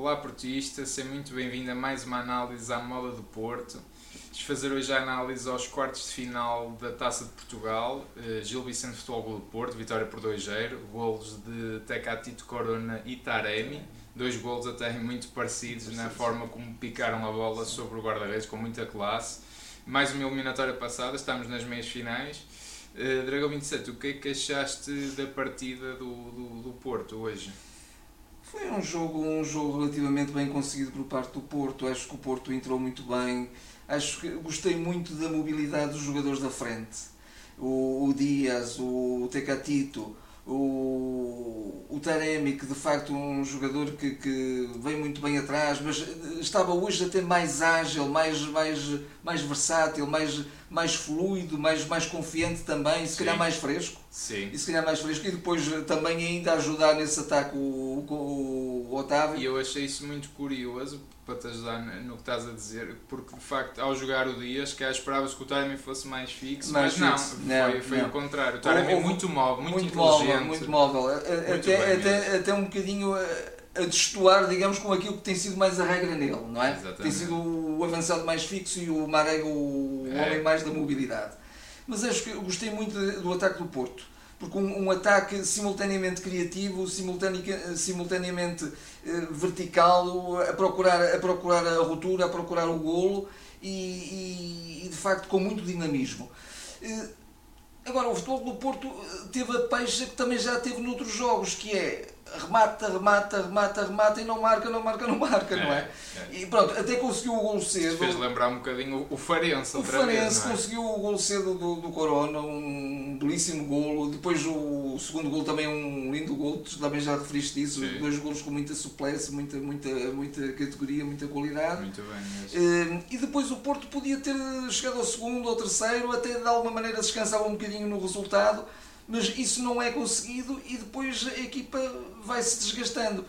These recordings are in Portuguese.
Olá Portista, seja muito bem-vindo a mais uma análise à moda do Porto. Vamos fazer hoje a análise aos quartos de final da Taça de Portugal. Uh, Gil Vicente Futebol Clube do Porto, vitória por 2-0, golos de Tecatito Corona e Taremi. Dois golos até muito parecidos na forma como picaram a bola sobre o guarda-redes, com muita classe. Mais uma eliminatória passada, estamos nas meias finais. Uh, Dragão 27, o que é que achaste da partida do, do, do Porto hoje? Foi um jogo, um jogo relativamente bem conseguido por parte do Porto. Acho que o Porto entrou muito bem. Acho que gostei muito da mobilidade dos jogadores da frente. O, o Dias, o Tecatito, o, o Taremi, que de facto é um jogador que, que vem muito bem atrás, mas estava hoje até mais ágil, mais, mais, mais versátil, mais, mais fluido, mais, mais confiante também, se Sim. calhar mais fresco. Sim. E se calhar mais fresco. E depois também ainda ajudar nesse ataque o, o, o Otávio. E eu achei isso muito curioso para te ajudar no que estás a dizer, porque de facto ao jogar o Dias, que esperava-se que o Taremi fosse mais fixo, mais mas fixo. não, não, foi, foi não. o contrário. O Taremi é muito móvel, muito, muito móvel, muito móvel. Muito até, até, até um bocadinho a, a destoar, digamos, com aquilo que tem sido mais a regra nele, não é? Exatamente. Tem sido o avançado mais fixo e o Marega o é. homem mais da mobilidade. Mas acho que gostei muito do ataque do Porto porque um, um, ataque simultaneamente criativo, simultaneamente eh, vertical, a procurar, a procurar a ruptura, a procurar o golo e, e, e de facto com muito dinamismo. Eh, agora, o futebol do Porto eh, teve a peixe que também já teve noutros jogos, que é remata, remata, remata, remata e não marca, não marca, não marca, é, não é? é? E pronto, até conseguiu o gol cedo. Fez lembrar um bocadinho o Farense O Farense é? conseguiu o gol cedo do, do Corona, um belíssimo golo. Depois o segundo gol também um lindo gol, tu também já referiste isso. Sim. Dois golos com muita suplesse, muita, muita, muita categoria, muita qualidade. Muito bem mesmo. Eh, e depois o Porto podia ter chegado ao segundo ou terceiro, até de alguma maneira descansava um bocadinho no resultado mas isso não é conseguido e depois a equipa vai se desgastando.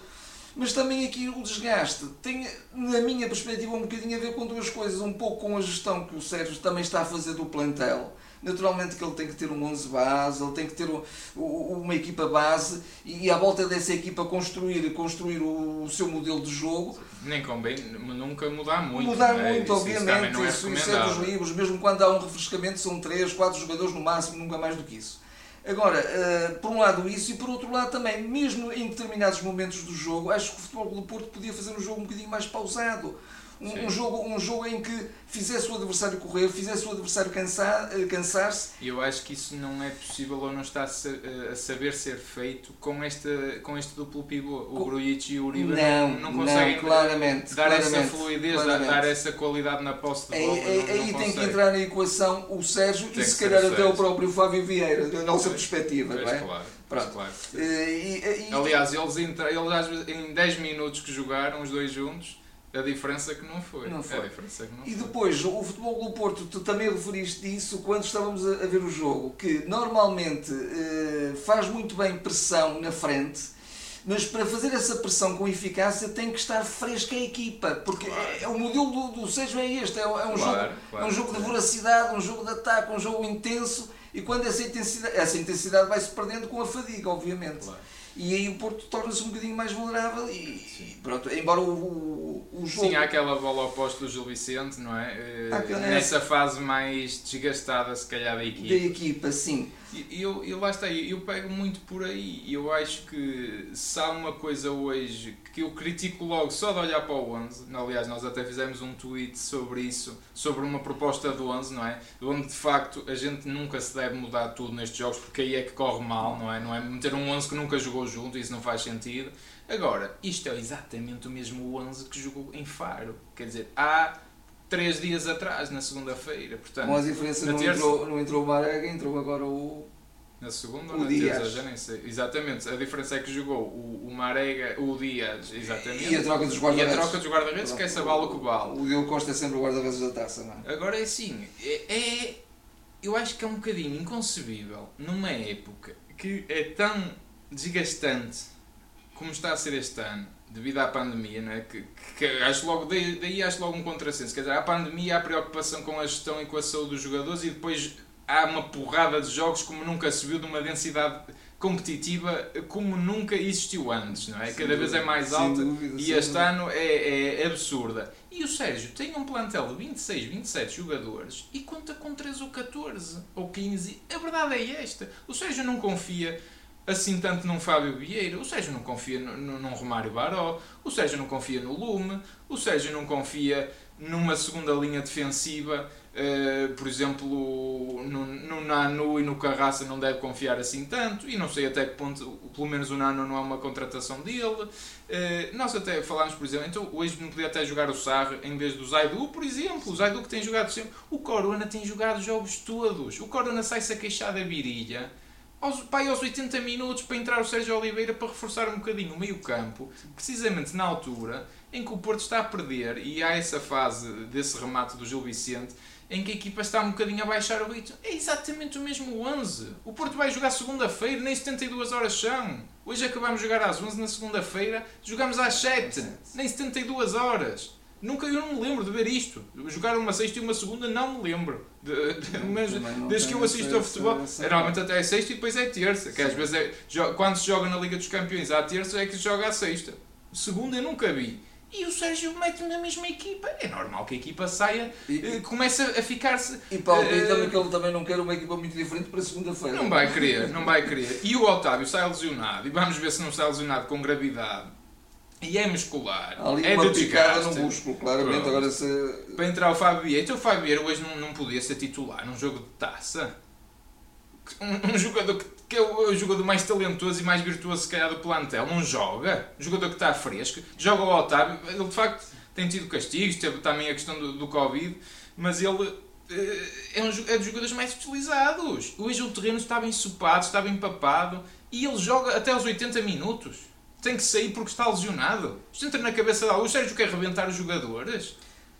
Mas também aqui o desgaste tem, na minha perspectiva, um bocadinho a ver com duas coisas. Um pouco com a gestão que o Sérgio também está a fazer do plantel naturalmente que ele tem que ter um 11 base, ele tem que ter uma equipa base e à volta dessa equipa construir, construir o, seu modelo de jogo. Nem convém nunca mudar muito. Mudar é? muito, isso, obviamente, isso, é isso, isso é dos livros, mesmo quando há um refrescamento são 3, 4 jogadores no máximo, nunca mais do que isso. Agora, uh, por um lado isso e por outro lado também, mesmo em determinados momentos do jogo, acho que o Futebol do Porto podia fazer um jogo um bocadinho mais pausado um, um, jogo, um jogo em que fizesse o adversário correr, fizesse o adversário cansar, eh, cansar-se. E eu acho que isso não é possível ou não está a saber ser feito com, esta, com este duplo pivô. O Grujic e o Uribe não, não, não conseguem não, claramente, dar claramente, essa fluidez, claramente. dar essa qualidade na posse de bola. Aí, aí tem que entrar na equação o Sérgio tem e se calhar até o próprio Fábio Vieira, da nossa pois, perspectiva. Pois, não é? claro. Pronto. Claro. E, e, Aliás, eles, entra, eles em 10 minutos que jogaram, os dois juntos, a diferença é que não foi. Não foi. A diferença é que não e foi. depois, o Futebol do Porto, tu também referiste isso quando estávamos a, ver o jogo, que normalmente eh, faz muito bem pressão na frente, mas para fazer essa pressão com eficácia tem que estar fresca a equipa, porque claro. é, é, o modelo do, do Sérgio é este, é, é um, claro, jogo, claro, é um jogo de voracidade, um jogo de ataque, um jogo intenso, e quando essa intensidade, essa intensidade vai se perdendo com a fadiga, obviamente e aí o Porto torna-se um bocadinho mais vulnerável e, e pronto, embora o, o, o, jogo... Sim, há aquela bola oposta do Gil Vicente, não é? Aquela... Nessa fase mais desgastada, se calhar, da equipa. Da equipa, sim. E eu, eu, lá está, eu pego muito por aí. Eu acho que se há uma coisa hoje que eu critico logo só de olhar para o 11, aliás, nós até fizemos um tweet sobre isso, sobre uma proposta do 11, não é? Onde de facto a gente nunca se deve mudar tudo nestes jogos, porque aí é que corre mal, não é? Não é meter um 11 que nunca jogou junto, isso não faz sentido. Agora, isto é exatamente o mesmo 11 que jogou em Faro. Quer dizer, há três dias atrás, na segunda-feira. Portanto, Com a diferença não, terça... entrou, não entrou o Marega, entrou agora o. Na segunda ou na Dias. terça, já nem sei. Exatamente, a diferença é que jogou o, o Marega, o Dias, exatamente. E a troca dos guarda-redes. E a troca dos guarda-redes, que é essa bala que vale. O Diogo Costa é sempre o guarda-redes da taça, não é? Agora é assim, é, é, eu acho que é um bocadinho inconcebível numa época que é tão desgastante como está a ser este ano devido à pandemia, não é? que, que acho logo, daí, daí acho logo um contrassenso. Quer dizer, há pandemia, há preocupação com a gestão e com a saúde dos jogadores e depois há uma porrada de jogos como nunca se viu de uma densidade competitiva como nunca existiu antes, não é? Cada vez é mais alta e este ano é, é absurda. E o Sérgio tem um plantel de 26, 27 jogadores e conta com 13 ou 14 ou 15. A verdade é esta. O Sérgio não confia assim tanto num Fábio Vieira, o Sérgio não confia num Romário Baró, o Sérgio não confia no Lume, o Sérgio não confia numa segunda linha defensiva Uh, por exemplo, no, no, Nano e no Carraça não deve confiar assim tanto, e não sei até que ponto, pelo menos o Nano não é uma contratação dele. Uh, nós até falámos, por exemplo, então hoje não podia até jogar o Sarre em vez do Zaidu, por exemplo. O Zaidu que tem jogado sempre. O Corona tem jogado jogos todos. O Corona sai-se a queixar da virilha. Aos, pai, aos 80 minutos para entrar o Sérgio Oliveira para reforçar um bocadinho o meio-campo, precisamente na altura em que o Porto está a perder e há essa fase desse remate do Gil Vicente em que a equipa está um bocadinho a baixar o ritmo. É exatamente o mesmo 11. O Porto vai jogar segunda-feira, nem 72 horas são. Hoje acabamos de jogar às 11 na segunda-feira, jogamos às 7, nem 72 horas. Nunca eu não me lembro de ver isto. Jogar uma sexta e uma segunda não me lembro. De, de, mas desde que eu assisto ao futebol, é, normalmente até é sexta e depois é terça. Que às vezes é, quando se joga na Liga dos Campeões à terça é que se joga à sexta. Segunda eu nunca vi e o Sérgio mete na mesma equipa. É normal que a equipa saia, e, uh, comece a ficar-se. E Paulo uh, também que ele também não quer uma equipa muito diferente para segunda-feira. Não vai querer, não vai querer. E o Otávio sai lesionado, e vamos ver se não sai lesionado com gravidade. E é muscular. Ali é uma picada no músculo, claramente. Agora se... Para entrar o Fábio Vieira. Então o Fábio Vieira hoje não, não podia ser titular num jogo de taça. Um, um jogador que que é o jogador mais talentoso e mais virtuoso, se calhar, do plantel, não joga. O jogador que está fresco, joga o Otávio. Ele, de facto, tem tido castigos, teve também a questão do, do Covid, mas ele eh, é, um, é dos jogadores mais utilizados. Hoje o terreno estava ensopado, estava empapado e ele joga até aos 80 minutos. Tem que sair porque está lesionado. Isto entra na cabeça da. O Sérgio quer rebentar os jogadores.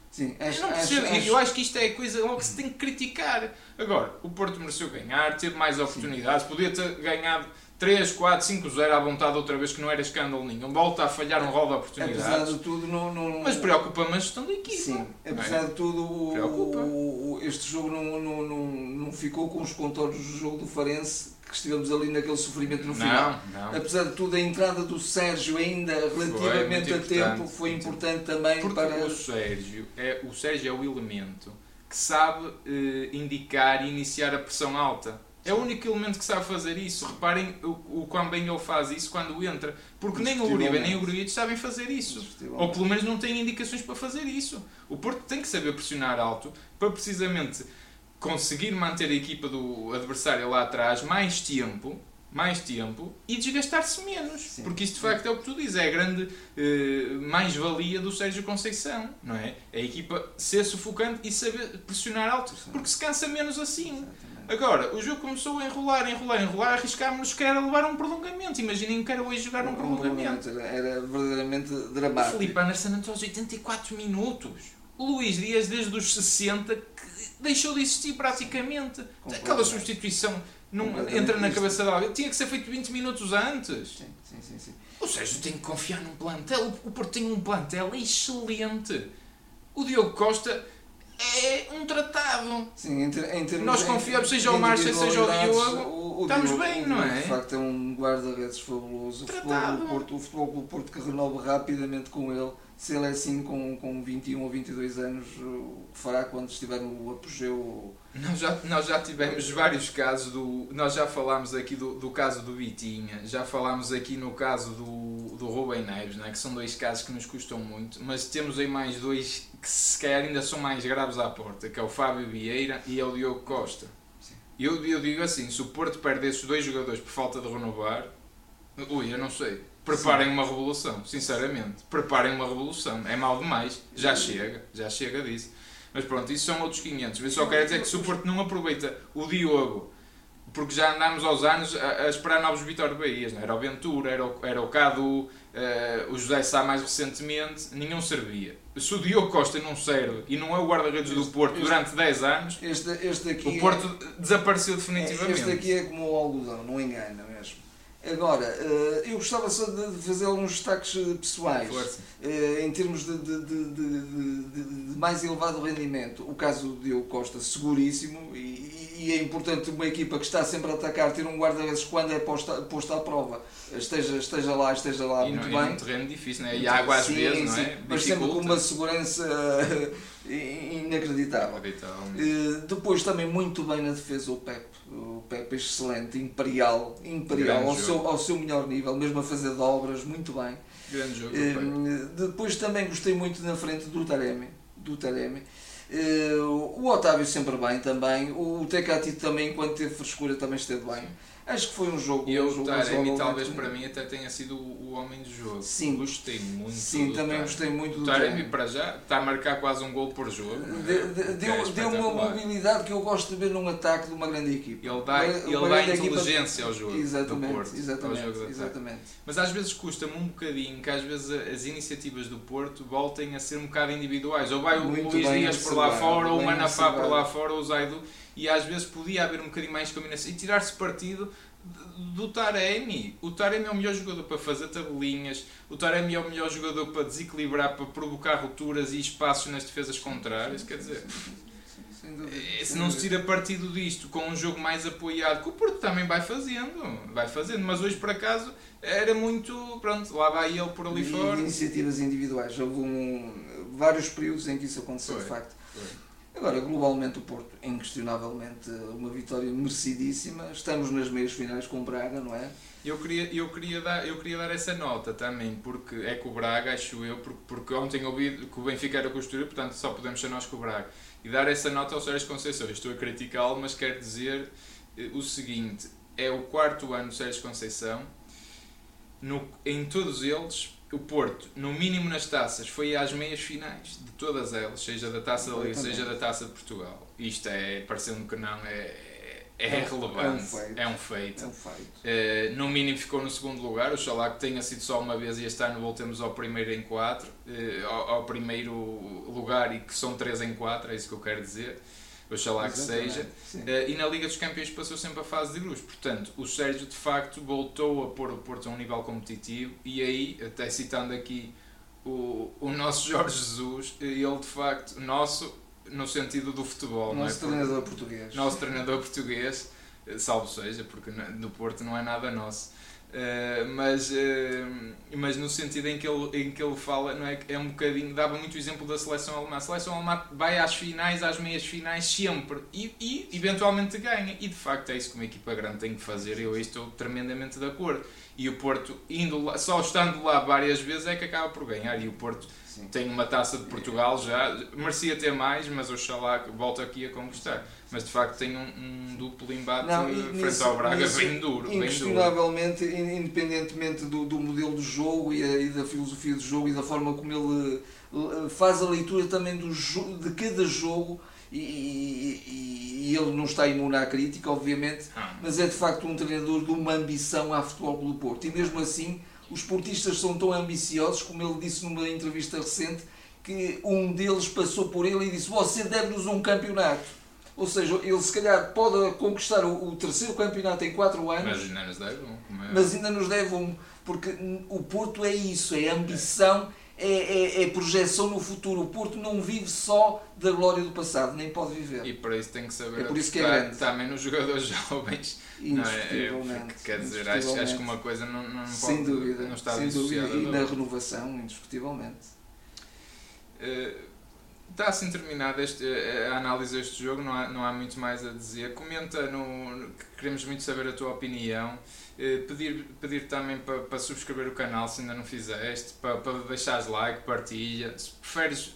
Sim, acho, eu, percebo. Acho, eu acho que isto é a coisa logo que se tem que criticar. Agora, o Porto mereceu ganhar, teve mais oportunidades, Sim. podia ter ganhado 3, 4, 5, 0 à vontade outra vez, que não era escândalo nenhum. Volta a falhar um rol de oportunidades. Apesar de tudo, não. não mas preocupa-me a gestão da equipe. Sim, apesar é? de tudo, o, o, este jogo não, não, não, não ficou com os contornos do jogo do Farense que estivemos ali naquele sofrimento no final. Não, não. Apesar de tudo, a entrada do Sérgio ainda relativamente a tempo foi importante também Porque para. O Sérgio, é, o Sérgio é o elemento que sabe eh, indicar e iniciar a pressão alta. É o único elemento que sabe fazer isso. Reparem o, o quão bem ele faz isso quando entra. Porque nem o Uribe nem o Gruitch sabem fazer isso. Ou pelo menos não têm indicações para fazer isso. O Porto tem que saber pressionar alto para precisamente conseguir manter a equipa do adversário lá atrás mais tempo, mais tempo e desgastar-se menos. Sim. Porque isso de facto é o que tu dizes, é a grande eh, mais-valia do Sérgio Conceição, não é? A equipa ser sufocante e saber pressionar alto, porque se cansa menos assim. Agora, o jogo começou a enrolar, enrolar, enrolar, arriscámos-nos que era levar um prolongamento. Imaginem que era hoje jogar um, um prolongamento. Era verdadeiramente dramático. O Felipe Anderson entrou aos 84 minutos. O Luís Dias, desde os 60, deixou de existir praticamente. Aquela substituição não entra na cabeça de alguém. Tinha que ser feito 20 minutos antes. Sim, sim, sim. sim. Ou seja, tem que confiar num plantel. O Porto tem um plantel excelente. O Diogo Costa é um tratado. Sim, em, ter, em termos Nós confiamos, seja o Márcio, seja o Diogo, o, estamos Diogo, bem, não é? De facto, é um guarda-redes fabuloso. O futebol, do Porto, o futebol do Porto que renova rapidamente com ele se ele é assim com, com 21 ou 22 anos, o que fará quando estiver no apogeu? Nós já, nós já tivemos vários casos, do, nós já falámos aqui do, do caso do Vitinha, já falámos aqui no caso do, do Rubem Neves, né, que são dois casos que nos custam muito, mas temos aí mais dois que se calhar ainda são mais graves à porta, que é o Fábio Vieira e é o Diogo Costa. Eu, eu digo assim, se o Porto perde esses dois jogadores por falta de renovar, ui, eu não sei Preparem Sim. uma revolução, sinceramente. Preparem uma revolução. É mal demais. Já chega, já chega disso. Mas pronto, isso são outros 500. Eu só quero dizer que se o Porto não aproveita o Diogo, porque já andámos aos anos a, a esperar novos Vitória Bahias, não? É? era o Ventura, era o, era o Cadu, uh, o José Sá mais recentemente, nenhum servia. Se o Diogo Costa não serve e não é o guarda-redes do Porto este, durante 10 anos, este, este aqui o Porto é, desapareceu definitivamente. Este aqui é como o algodão, não engana mesmo. Agora, eh, eu gostava só de fazer alguns destaques eh, pessoais eh, em termos de, de, de, de, mais elevado rendimento. O caso do Diogo Costa, seguríssimo, e, e, é importante uma equipa que está sempre a atacar ter um guarda-redes quando é posto, posto à prova esteja, esteja lá, esteja lá e muito não, bem. E um terreno difícil, né? e água às sim, vezes, não é? Mas sempre com uma segurança inacreditável. Uh, depois também muito bem na defesa o Pep. O Pep é excelente, imperial, imperial ao seu, ao seu melhor nível, mesmo a fazer dobras, muito bem. Grande jogo. Uh, depois também gostei muito na frente do Taremi. Do Taremi. Uh, o Otávio sempre bem também. O Tecati também, enquanto teve frescura, também esteve bem. Acho que foi um jogo. E o Taremi, talvez para mim, até tenha sido o homem do jogo. Sim. Gostei muito. Sim, também gostei muito do Taremi. para já está a marcar quase um gol por jogo. De, de, é deu, deu uma mobilidade que eu gosto de ver num ataque de uma grande equipe. Ele dá, ele dá inteligência ao jogo. Exatamente. Do Porto, exatamente, jogo exatamente. Mas às vezes custa-me um bocadinho que às vezes as iniciativas do Porto voltem a ser um bocado individuais. Ou vai o muito Luís Dias por lá fora, ou o Manafá por lá fora, ou o Zaidu. E às vezes podia haver um bocadinho mais de combinação e tirar-se partido do Taremi. O Taremi é o melhor jogador para fazer tabelinhas, o Taremi é o melhor jogador para desequilibrar, para provocar rupturas e espaços nas defesas contrárias. Quer dizer, eh, se não se tira partido disto com um jogo mais apoiado, que o Porto também vai fazendo, vai fazendo, mas hoje por acaso era muito. Pronto, lá vai ele por ali e fora. Iniciativas individuais, houve um, vários períodos em que isso aconteceu Foi. de facto. Foi. Agora, globalmente, o Porto, inquestionavelmente, uma vitória merecidíssima. Estamos nas meias finais com o Braga, não é? Eu queria, eu, queria dar, eu queria dar essa nota também, porque é com o Braga, acho eu, porque, porque ontem ouvi que o Benfica era costura, portanto só podemos ser nós com o Braga. E dar essa nota ao Sérgio Conceição. estou a criticá-lo, mas quero dizer eh, o seguinte: é o quarto ano do Sérgio Conceição, no, em todos eles o Porto, no mínimo nas taças, foi às meias finais de todas elas, seja da Taça da Liga, seja da Taça de Portugal. Isto é, parecendo que não, é, é, é relevante. É um feito. É um feito. Uh, no mínimo ficou no segundo lugar, oxalá que tenha sido só uma vez e este ano voltemos ao primeiro em quatro, uh, ao, ao, primeiro lugar e que são três em quatro, é isso que eu quero dizer. Oxalá que seja. Uh, e na Liga dos Campeões passou sempre a fase de grupos. Portanto, o Sérgio de facto voltou a pôr o Porto a um nível competitivo e aí, até citando aqui o, o nosso Jorge Jesus, ele de facto, nosso no sentido do futebol. Nosso não é? treinador português. Nosso treinador português, eh, salvo seja, porque no Porto não é nada nosso. Uh, mas, uh, mas no sentido em que, ele, em que ele fala, não é, é um bocadinho, dava muito exemplo da seleção alemã. A seleção alemã vai às finais, às meias finais, sempre e, e eventualmente ganha. E de facto é isso que uma equipa grande tem que fazer. Eu estou tremendamente de acordo. E o Porto, indo lá, só estando lá várias vezes, é que acaba por ganhar. E o Porto Sim. tem uma taça de Portugal já, merecia ter mais, mas oxalá volta aqui a conquistar. Mas de facto tem um, um duplo embate não, frente nisso, ao Braga nisso, bem duro. Inquestionavelmente, independentemente do, do modelo de jogo e, a, e, da filosofia do jogo e da forma como ele eh, faz a leitura também do, de cada jogo. E, e, e, ele não está imune à crítica, obviamente, ah. mas é de facto um treinador de uma ambição à Futebol do Porto. E mesmo assim, os portistas são tão ambiciosos, como ele disse numa entrevista recente, que um deles passou por ele e disse: Você deve-nos um campeonato. Ou seja, ele se calhar pode conquistar o, o terceiro campeonato em 4 anos. Mas ainda nos deve um. É? Mas ainda nos deve um. Porque o Porto é isso, é ambição, é, é, é, projeção no futuro. O Porto não vive só da glória do passado, nem pode viver. E para isso tem que saber é por isso que é grande. também nos jogadores jovens. Não é? Quer dizer, acho, acho que uma coisa não, não, sem pode, dúvida, não está sem dúvida. E na renovação, indiscutivelmente. Uh, Está assim terminada este, a análise deste jogo, não há, não há muito mais a dizer. Comenta, no, queremos muito saber a tua opinião. Eh, pedir, pedir também para, para subscrever o canal se ainda não fizeste, para, para deixares like, partilha. Se preferes,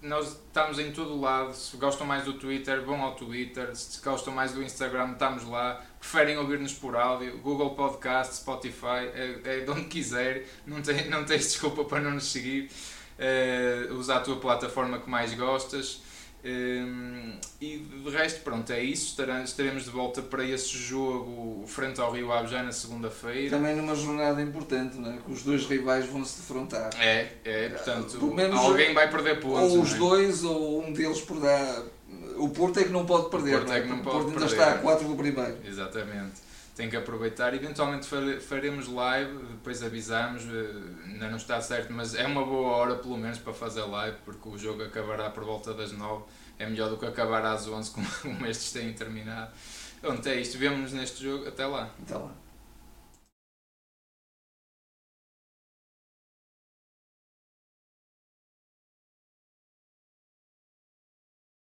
nós estamos em todo lado. Se gostam mais do Twitter, vão ao Twitter. Se gostam mais do Instagram, estamos lá. Preferem ouvir-nos por áudio, Google Podcast, Spotify, é, é de onde quiser. Não, tem, não tens desculpa para não nos seguir uh, usa a tua plataforma que mais gostas. Um, e de resto, pronto, é isso. Estaremos de volta para esse jogo frente ao Rio Ave já na segunda-feira. Também numa jornada importante, não é? que os dois rivais vão se defrontar. É, é, portanto, menos, alguém vai perder pontos. Ou os é? dois, ou um deles por dar. O Porto é que não pode perder, o Porto, é? É que não pode o Porto ainda está a 4 do primeiro. Exatamente. Tem que aproveitar. Eventualmente faremos live, depois avisamos, eh, ainda não está certo, mas é uma boa hora pelo menos para fazer live, porque o jogo acabará por volta das 9. É melhor do que acabar às 11, como estes têm terminado. Pronto, é isto. Vemo-nos neste jogo. Até lá. Até lá.